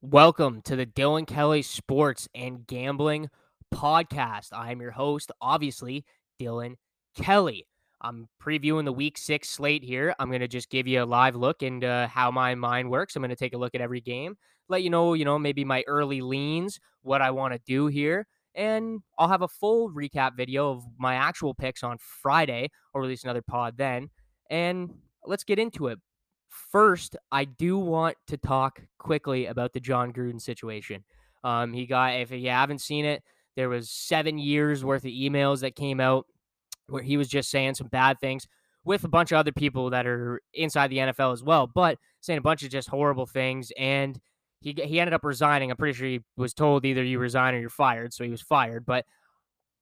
Welcome to the Dylan Kelly Sports and Gambling Podcast. I am your host, obviously, Dylan Kelly. I'm previewing the week six slate here. I'm going to just give you a live look into how my mind works. I'm going to take a look at every game, let you know, you know, maybe my early leans, what I want to do here. And I'll have a full recap video of my actual picks on Friday. I'll release another pod then. And let's get into it. First, I do want to talk quickly about the Jon Gruden situation. Um, he got, if you haven't seen it, there was seven years worth of emails that came out where he was just saying some bad things with a bunch of other people that are inside the NFL as well, but saying a bunch of just horrible things. And he he ended up resigning. I'm pretty sure he was told either you resign or you're fired, so he was fired. But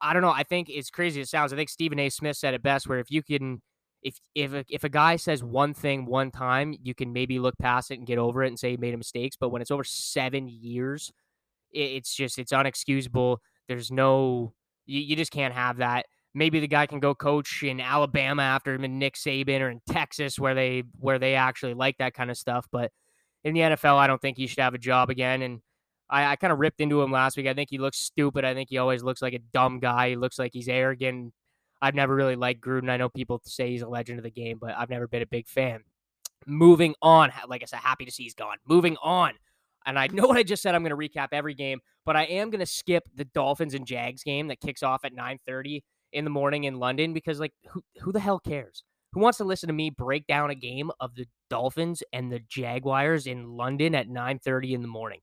I don't know. I think it's crazy. It sounds. I think Stephen A. Smith said it best, where if you can if if a, if a guy says one thing one time, you can maybe look past it and get over it and say he made mistakes. But when it's over seven years, it, it's just it's unexcusable. There's no you, you just can't have that. Maybe the guy can go coach in Alabama after him and Nick Saban or in Texas where they where they actually like that kind of stuff. But in the NFL, I don't think he should have a job again. And I, I kind of ripped into him last week. I think he looks stupid. I think he always looks like a dumb guy. He looks like he's arrogant I've never really liked Gruden. I know people say he's a legend of the game, but I've never been a big fan. Moving on, like I said, happy to see he's gone. Moving on. And I know what I just said. I'm going to recap every game, but I am going to skip the Dolphins and Jags game that kicks off at 9:30 in the morning in London because, like, who, who the hell cares? Who wants to listen to me break down a game of the Dolphins and the Jaguars in London at 9:30 in the morning?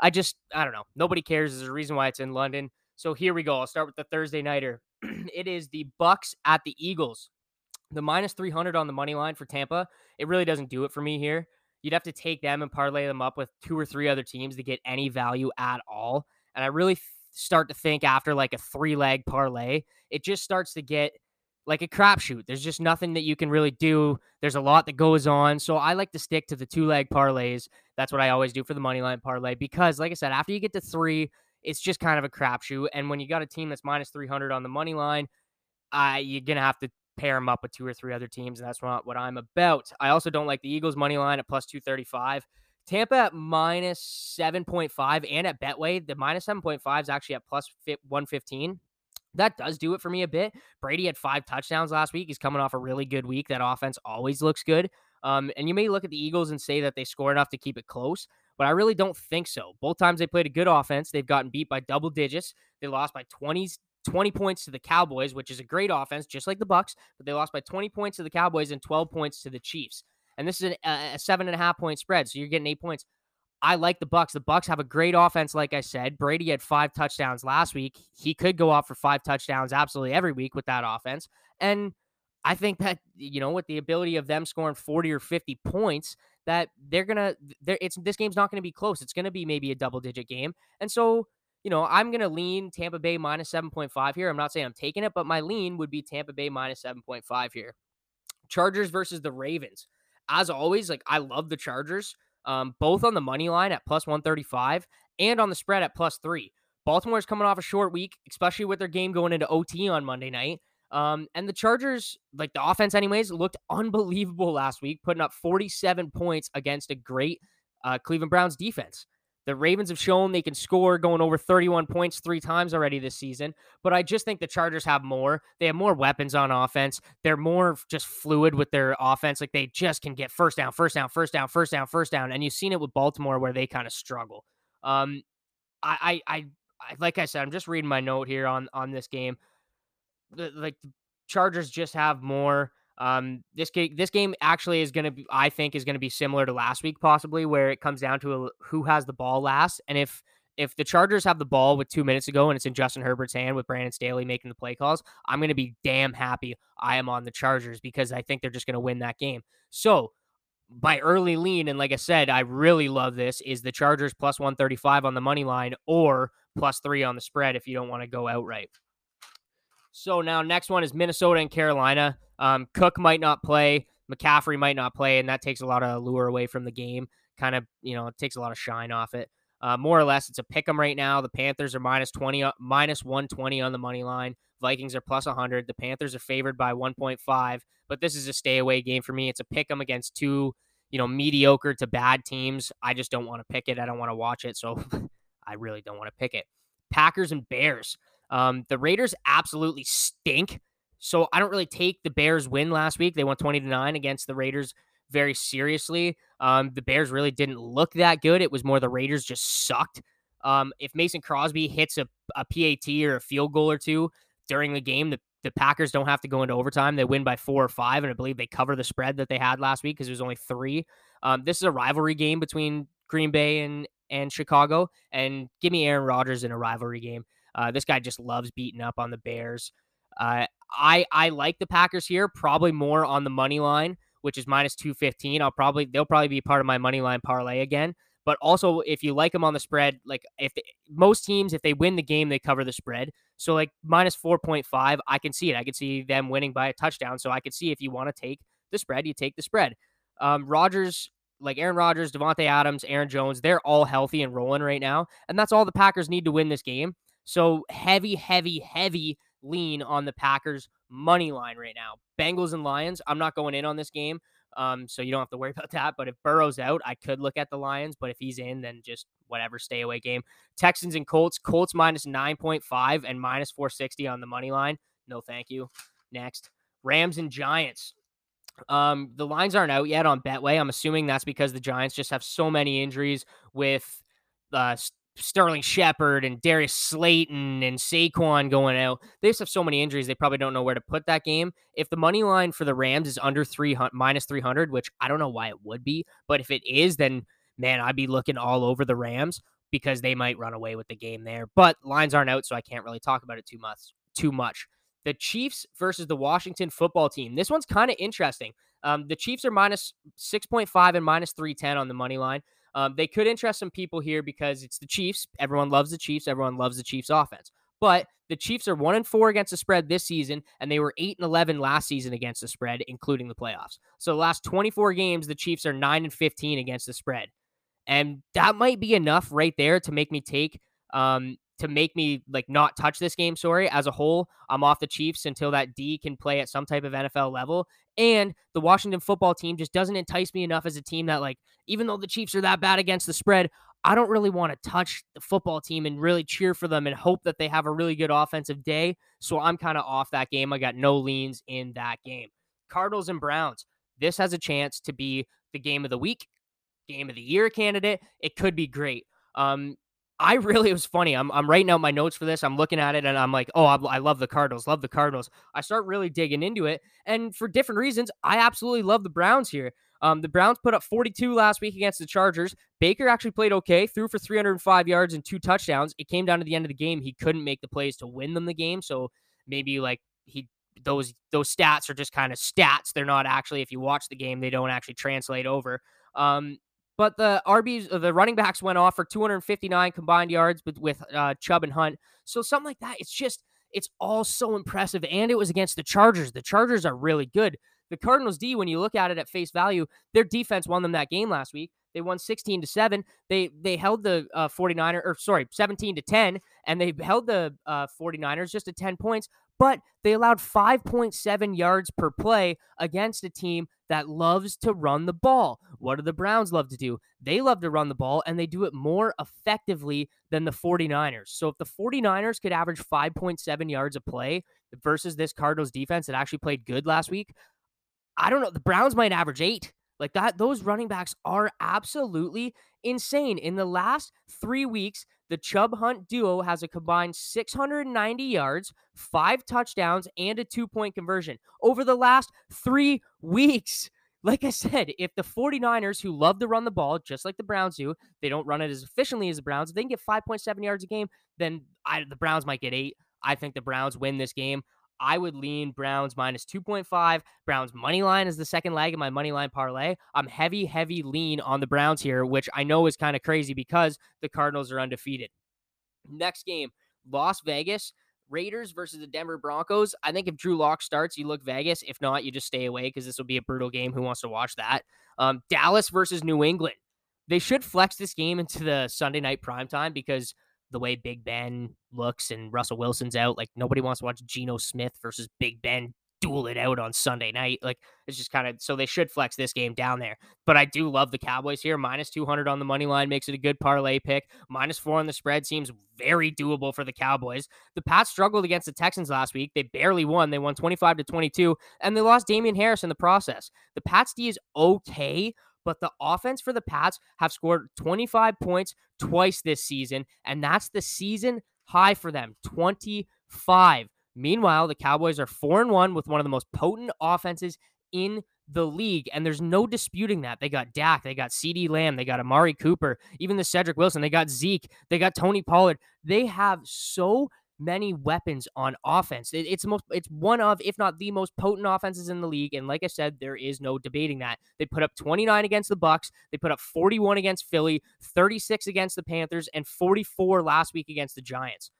I just, I don't know. Nobody cares. There's a reason why it's in London. So here we go. I'll start with the Thursday nighter. it is the Bucks at the Eagles. The minus 300 on the money line for Tampa, it really doesn't do it for me here. You'd have to take them and parlay them up with two or three other teams to get any value at all. And I really start to think after like a three leg parlay, it just starts to get like a crapshoot. There's just nothing that you can really do. There's a lot that goes on. So I like to stick to the two leg parlays. That's what I always do for the money line parlay because, like I said, after you get to three, it's just kind of a crapshoot. And when you got a team that's minus 300 on the money line, uh, you're going to have to pair them up with two or three other teams. And that's not what I'm about. I also don't like the Eagles money line at plus 235. Tampa at minus 7.5 and at Betway, the minus 7.5 is actually at plus 115. That does do it for me a bit. Brady had five touchdowns last week. He's coming off a really good week. That offense always looks good. Um, and you may look at the Eagles and say that they score enough to keep it close but I really don't think so. Both times they played a good offense, they've gotten beat by double digits. They lost by 20, 20 points to the Cowboys, which is a great offense, just like the Bucks, but they lost by 20 points to the Cowboys and 12 points to the Chiefs. And this is a, a seven and a half point spread, so you're getting eight points. I like the Bucks. The Bucks have a great offense, like I said. Brady had five touchdowns last week. He could go off for five touchdowns absolutely every week with that offense. And I think that you know, with the ability of them scoring 40 or 50 points, that they're gonna there it's this game's not gonna be close. It's gonna be maybe a double digit game. And so, you know, I'm gonna lean Tampa Bay minus 7.5 here. I'm not saying I'm taking it, but my lean would be Tampa Bay minus 7.5 here. Chargers versus the Ravens. As always, like I love the Chargers. Um, both on the money line at plus 135 and on the spread at plus three. Baltimore's coming off a short week, especially with their game going into OT on Monday night. Um, and the Chargers, like the offense, anyways, looked unbelievable last week, putting up 47 points against a great uh, Cleveland Browns defense. The Ravens have shown they can score going over 31 points three times already this season, but I just think the Chargers have more. They have more weapons on offense. They're more just fluid with their offense. Like they just can get first down, first down, first down, first down, first down. And you've seen it with Baltimore where they kind of struggle. Um, I, I, I, like I said, I'm just reading my note here on on this game like the Chargers just have more. Um, this game, this game actually is going to be, I think, is going to be similar to last week, possibly, where it comes down to a, who has the ball last, and if if the Chargers have the ball with two minutes ago and it's in Justin Herbert's hand with Brandon Staley making the play calls, I'm going to be damn happy I am on the Chargers because I think they're just going to win that game. So, by early lean, and like I said, I really love this, is the Chargers plus 135 on the money line or plus three on the spread if you don't want to go outright. So now next one is Minnesota and Carolina. Um, Cook might not play, McCaffrey might not play, and that takes a lot of lure away from the game. Kind of, you know, it takes a lot of shine off it. Uh, more or less, it's a pick 'em right now. The Panthers are minus 20, uh, minus 120 on the money line. Vikings are plus 100. The Panthers are favored by 1.5, but this is a stay away game for me. It's a pick 'em against two, you know, mediocre to bad teams. I just don't want to pick it. I don't want to watch it. So I really don't want to pick it. Packers and Bears. Um, the Raiders absolutely stink. So I don't really take the Bears win last week. They won 20 to 9 against the Raiders very seriously. Um, the Bears really didn't look that good. It was more the Raiders just sucked. Um, if Mason Crosby hits a, a PAT or a field goal or two during the game, the, the Packers don't have to go into overtime. They win by four or five, and I believe they cover the spread that they had last week because it was only three. Um, this is a rivalry game between Green Bay and and Chicago, and give me Aaron Rodgers in a rivalry game. Uh, this guy just loves beating up on the Bears. Uh, I I like the Packers here, probably more on the money line, which is minus two fifteen. I'll probably they'll probably be part of my money line parlay again. But also, if you like them on the spread, like if they, most teams, if they win the game, they cover the spread. So like minus 4.5, I can see it. I can see them winning by a touchdown. So I could see if you want to take the spread, you take the spread. Um, Rodgers, like Aaron Rodgers, Davante Adams, Aaron Jones, they're all healthy and rolling right now. And that's all the Packers need to win this game. So heavy, heavy, heavy lean on the Packers money line right now. Bengals and Lions, I'm not going in on this game. Um, so you don't have to worry about that. But if Burrow's out, I could look at the Lions. But if he's in, then just whatever, stay away game. Texans and Colts, Colts minus 9.5 and minus 460 on the money line. No, thank you. Next, Rams and Giants. Um, the lines aren't out yet on Betway. I'm assuming that's because the Giants just have so many injuries with uh, Sterling Shepard and Darius Slayton and Saquon going out. They just have so many injuries, they probably don't know where to put that game. If the money line for the Rams is under 300, minus 300, which I don't know why it would be, but if it is, then man, I'd be looking all over the Rams because they might run away with the game there. But lines aren't out, so I can't really talk about it too much. Too much. The Chiefs versus the Washington football team. This one's kind of interesting. Um, the Chiefs are minus 6.5 and minus 310 on the money line. Um, they could interest some people here because it's the Chiefs. Everyone loves the Chiefs. Everyone loves the Chiefs offense. But the Chiefs are one and four against the spread this season, and they were eight and eleven last season against the spread, including the playoffs. So the last 24 games, the Chiefs are nine and 15 against the spread. And that might be enough right there to make me take um, to make me like not touch this game. Sorry, as a whole, I'm off the Chiefs until that D can play at some type of NFL level. And the Washington football team just doesn't entice me enough as a team that, like, even though the Chiefs are that bad against the spread, I don't really want to touch the football team and really cheer for them and hope that they have a really good offensive day. So I'm kind of off that game. I got no leans in that game. Cardinals and Browns. This has a chance to be the game of the week, game of the year candidate. It could be great. Um, I really, it was funny. I'm, I'm writing out my notes for this. I'm looking at it and I'm like, oh, I, I, love the Cardinals, love the Cardinals. I start really digging into it. And for different reasons, I absolutely love the Browns here. Um, the Browns put up 42 last week against the Chargers. Baker actually played okay, threw for 305 yards and two touchdowns. It came down to the end of the game. He couldn't make the plays to win them the game. So maybe like he those those stats are just kind of stats. They're not actually, if you watch the game, they don't actually translate over. Um, but the RBs, uh, the running backs went off for 259 combined yards with, with uh, Chubb and Hunt. So something like that. It's just, it's all so impressive. And it was against the Chargers. The Chargers are really good. The Cardinals D, when you look at it at face value, their defense won them that game last week. They won 16 to 7. They they held the uh, 49er or sorry, 17 to 10 and they held the uh, 49ers just at 10 points, but they allowed 5.7 yards per play against a team that loves to run the ball. What do the Browns love to do? They love to run the ball and they do it more effectively than the 49ers. So if the 49ers could average 5.7 yards a play versus this Cardinals defense that actually played good last week, I don't know, the Browns might average 8. Like that those running backs are absolutely insane. In the last 3 weeks, the Chubb Hunt duo has a combined 690 yards, five touchdowns, and a two point conversion over the last three weeks. Like I said, if the 49ers, who love to run the ball, just like the Browns do, they don't run it as efficiently as the Browns. If they can get 5.7 yards a game, then I, the Browns might get eight. I think the Browns win this game. I would lean Browns minus 2.5. Browns money line is the second leg of my money line parlay. I'm heavy, heavy lean on the Browns here, which I know is kind of crazy because the Cardinals are undefeated. Next game, Las Vegas. Raiders versus the Denver Broncos. I think if Drew Lock starts, you look Vegas. If not, you just stay away because this will be a brutal game. Who wants to watch that? Um, Dallas versus New England. They should flex this game into the Sunday night prime time because the way Big Ben looks and Russell Wilson's out. Like nobody wants to watch Geno Smith versus Big Ben duel it out on Sunday night. Like it's just kind of so they should flex this game down there. But I do love the Cowboys here. Minus 200 on the money line makes it a good parlay pick. Minus four on the spread seems very doable for the Cowboys. The Pats struggled against the Texans last week. They barely won. They won 25 to 22, and they lost Damien Harris in the process. The Pats D is okay, but the offense for the Pats have scored 25 points twice this season, and that's the season high for them 25. Meanwhile, the Cowboys are 4 and 1 with one of the most potent offenses in the league, and there's no disputing that. They got Dak, they got CeeDee Lamb, they got Amari Cooper, even the Cedric Wilson, they got Zeke, they got Tony Pollard. They have so many weapons on offense. it's most it's one of if not the most potent offenses in the league and like I said there is no debating that. They put up 29 against the Bucks, they put up 41 against Philly, 36 against the Panthers and 44 last week against the Giants.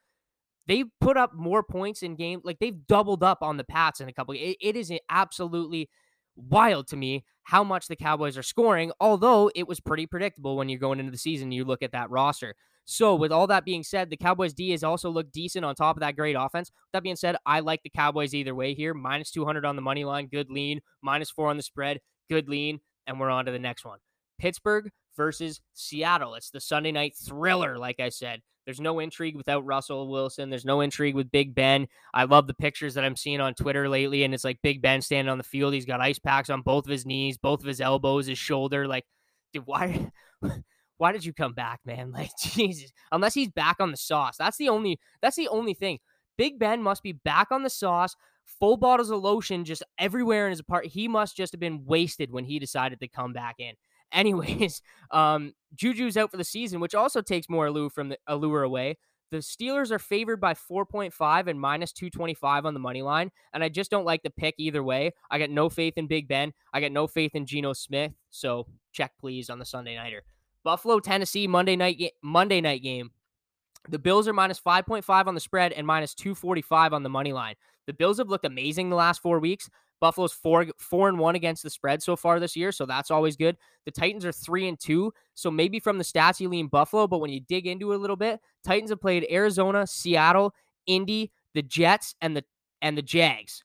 They put up more points in game like they've doubled up on the Pats in a couple it, it is absolutely wild to me how much the Cowboys are scoring, although it was pretty predictable when you're going into the season you look at that roster. So, with all that being said, the Cowboys D has also looked decent on top of that great offense. With that being said, I like the Cowboys either way here. Minus 200 on the money line, good lean. Minus four on the spread, good lean. And we're on to the next one Pittsburgh versus Seattle. It's the Sunday night thriller, like I said. There's no intrigue without Russell Wilson. There's no intrigue with Big Ben. I love the pictures that I'm seeing on Twitter lately, and it's like Big Ben standing on the field. He's got ice packs on both of his knees, both of his elbows, his shoulder. Like, dude, why? why did you come back, man? Like, Jesus. Unless he's back on the sauce. That's the only that's the only thing. Big Ben must be back on the sauce, full bottles of lotion just everywhere in his part. He must just have been wasted when he decided to come back in. Anyways, um, Juju's out for the season, which also takes more allure from the allure away. The Steelers are favored by 4.5 and minus 225 on the money line. And I just don't like the pick either way. I got no faith in Big Ben. I got no faith in Geno Smith. So check, please, on the Sunday Nighter. Buffalo, Tennessee, Monday night Monday night game. The Bills are minus 5.5 on the spread and minus 245 on the money line. The Bills have looked amazing the last four weeks. Buffalo's four four and one against the spread so far this year, so that's always good. The Titans are three and two, so maybe from the stats you lean Buffalo, but when you dig into it a little bit, Titans have played Arizona, Seattle, Indy, the Jets, and the and the Jags.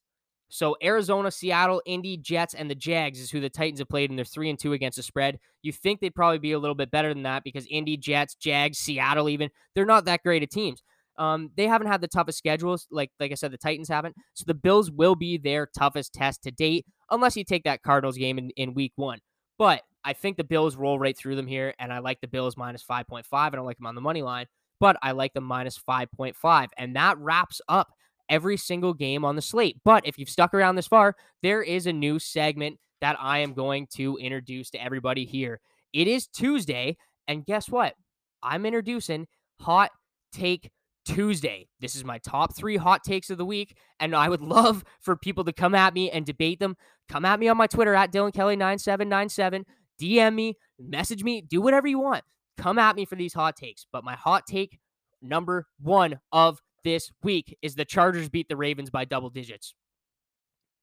So Arizona, Seattle, Indy, Jets, and the Jags is who the Titans have played, and they're three and two against the spread. You think they'd probably be a little bit better than that because Indy, Jets, Jags, Seattle, even they're not that great of teams. Um, they haven't had the toughest schedules, like like I said, the Titans haven't. So the Bills will be their toughest test to date, unless you take that Cardinals game in, in week one. But I think the Bills roll right through them here, and I like the Bills minus 5.5. I don't like them on the money line, but I like them minus 5.5. And that wraps up every single game on the slate. But if you've stuck around this far, there is a new segment that I am going to introduce to everybody here. It is Tuesday, and guess what? I'm introducing Hot Take Tuesday. This is my top three hot takes of the week, and I would love for people to come at me and debate them. Come at me on my Twitter at Dylan Kelly9797. DM me, message me, do whatever you want. Come at me for these hot takes. But my hot take number one of this week is the Chargers beat the Ravens by double digits.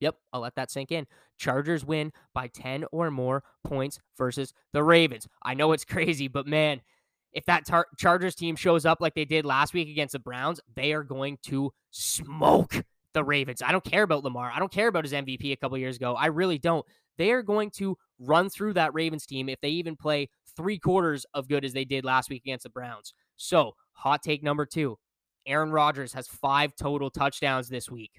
Yep, I'll let that sink in. Chargers win by 10 or more points versus the Ravens. I know it's crazy, but man, if that tar- Chargers team shows up like they did last week against the Browns, they are going to smoke the Ravens. I don't care about Lamar. I don't care about his MVP a couple years ago. I really don't. They are going to run through that Ravens team if they even play three quarters of good as they did last week against the Browns. So, hot take number two Aaron Rodgers has five total touchdowns this week.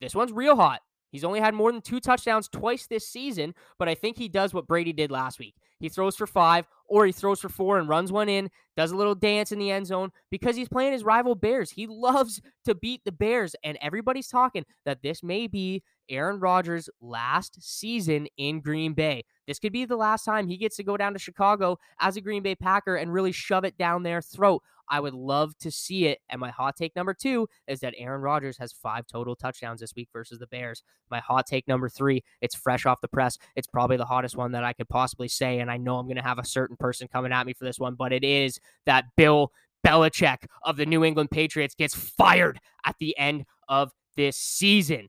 This one's real hot. He's only had more than two touchdowns twice this season, but I think he does what Brady did last week. He throws for five, or he throws for four and runs one in, does a little dance in the end zone because he's playing his rival Bears. He loves to beat the Bears, and everybody's talking that this may be Aaron Rodgers' last season in Green Bay. This could be the last time he gets to go down to Chicago as a Green Bay Packer and really shove it down their throat. I would love to see it. And my hot take number two is that Aaron Rodgers has five total touchdowns this week versus the Bears. My hot take number three, it's fresh off the press. It's probably the hottest one that I could possibly say. And I know I'm going to have a certain person coming at me for this one, but it is that Bill Belichick of the New England Patriots gets fired at the end of this season.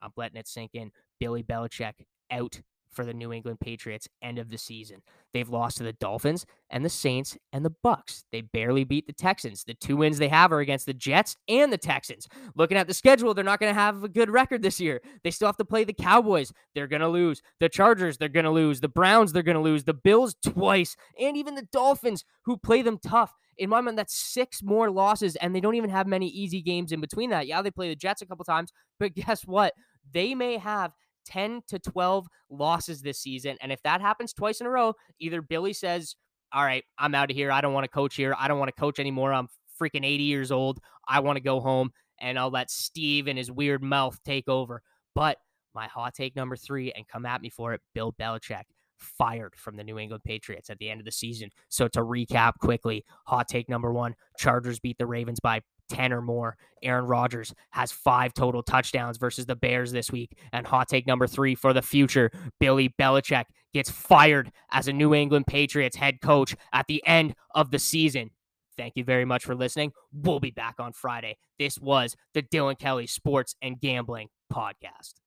I'm letting it sink in. Billy Belichick out for the New England Patriots end of the season. They've lost to the Dolphins and the Saints and the Bucks. They barely beat the Texans. The two wins they have are against the Jets and the Texans. Looking at the schedule, they're not going to have a good record this year. They still have to play the Cowboys. They're going to lose. The Chargers, they're going to lose. The Browns, they're going to lose. The Bills twice, and even the Dolphins who play them tough. In my mind, that's six more losses, and they don't even have many easy games in between that. Yeah, they play the Jets a couple times, but guess what? They may have 10 to 12 losses this season. And if that happens twice in a row, either Billy says, All right, I'm out of here. I don't want to coach here. I don't want to coach anymore. I'm freaking 80 years old. I want to go home and I'll let Steve and his weird mouth take over. But my hot take number three, and come at me for it, Bill Belichick fired from the New England Patriots at the end of the season. So to recap quickly, hot take number one Chargers beat the Ravens by 10 or more. Aaron Rodgers has five total touchdowns versus the Bears this week. And hot take number three for the future Billy Belichick gets fired as a New England Patriots head coach at the end of the season. Thank you very much for listening. We'll be back on Friday. This was the Dylan Kelly Sports and Gambling Podcast.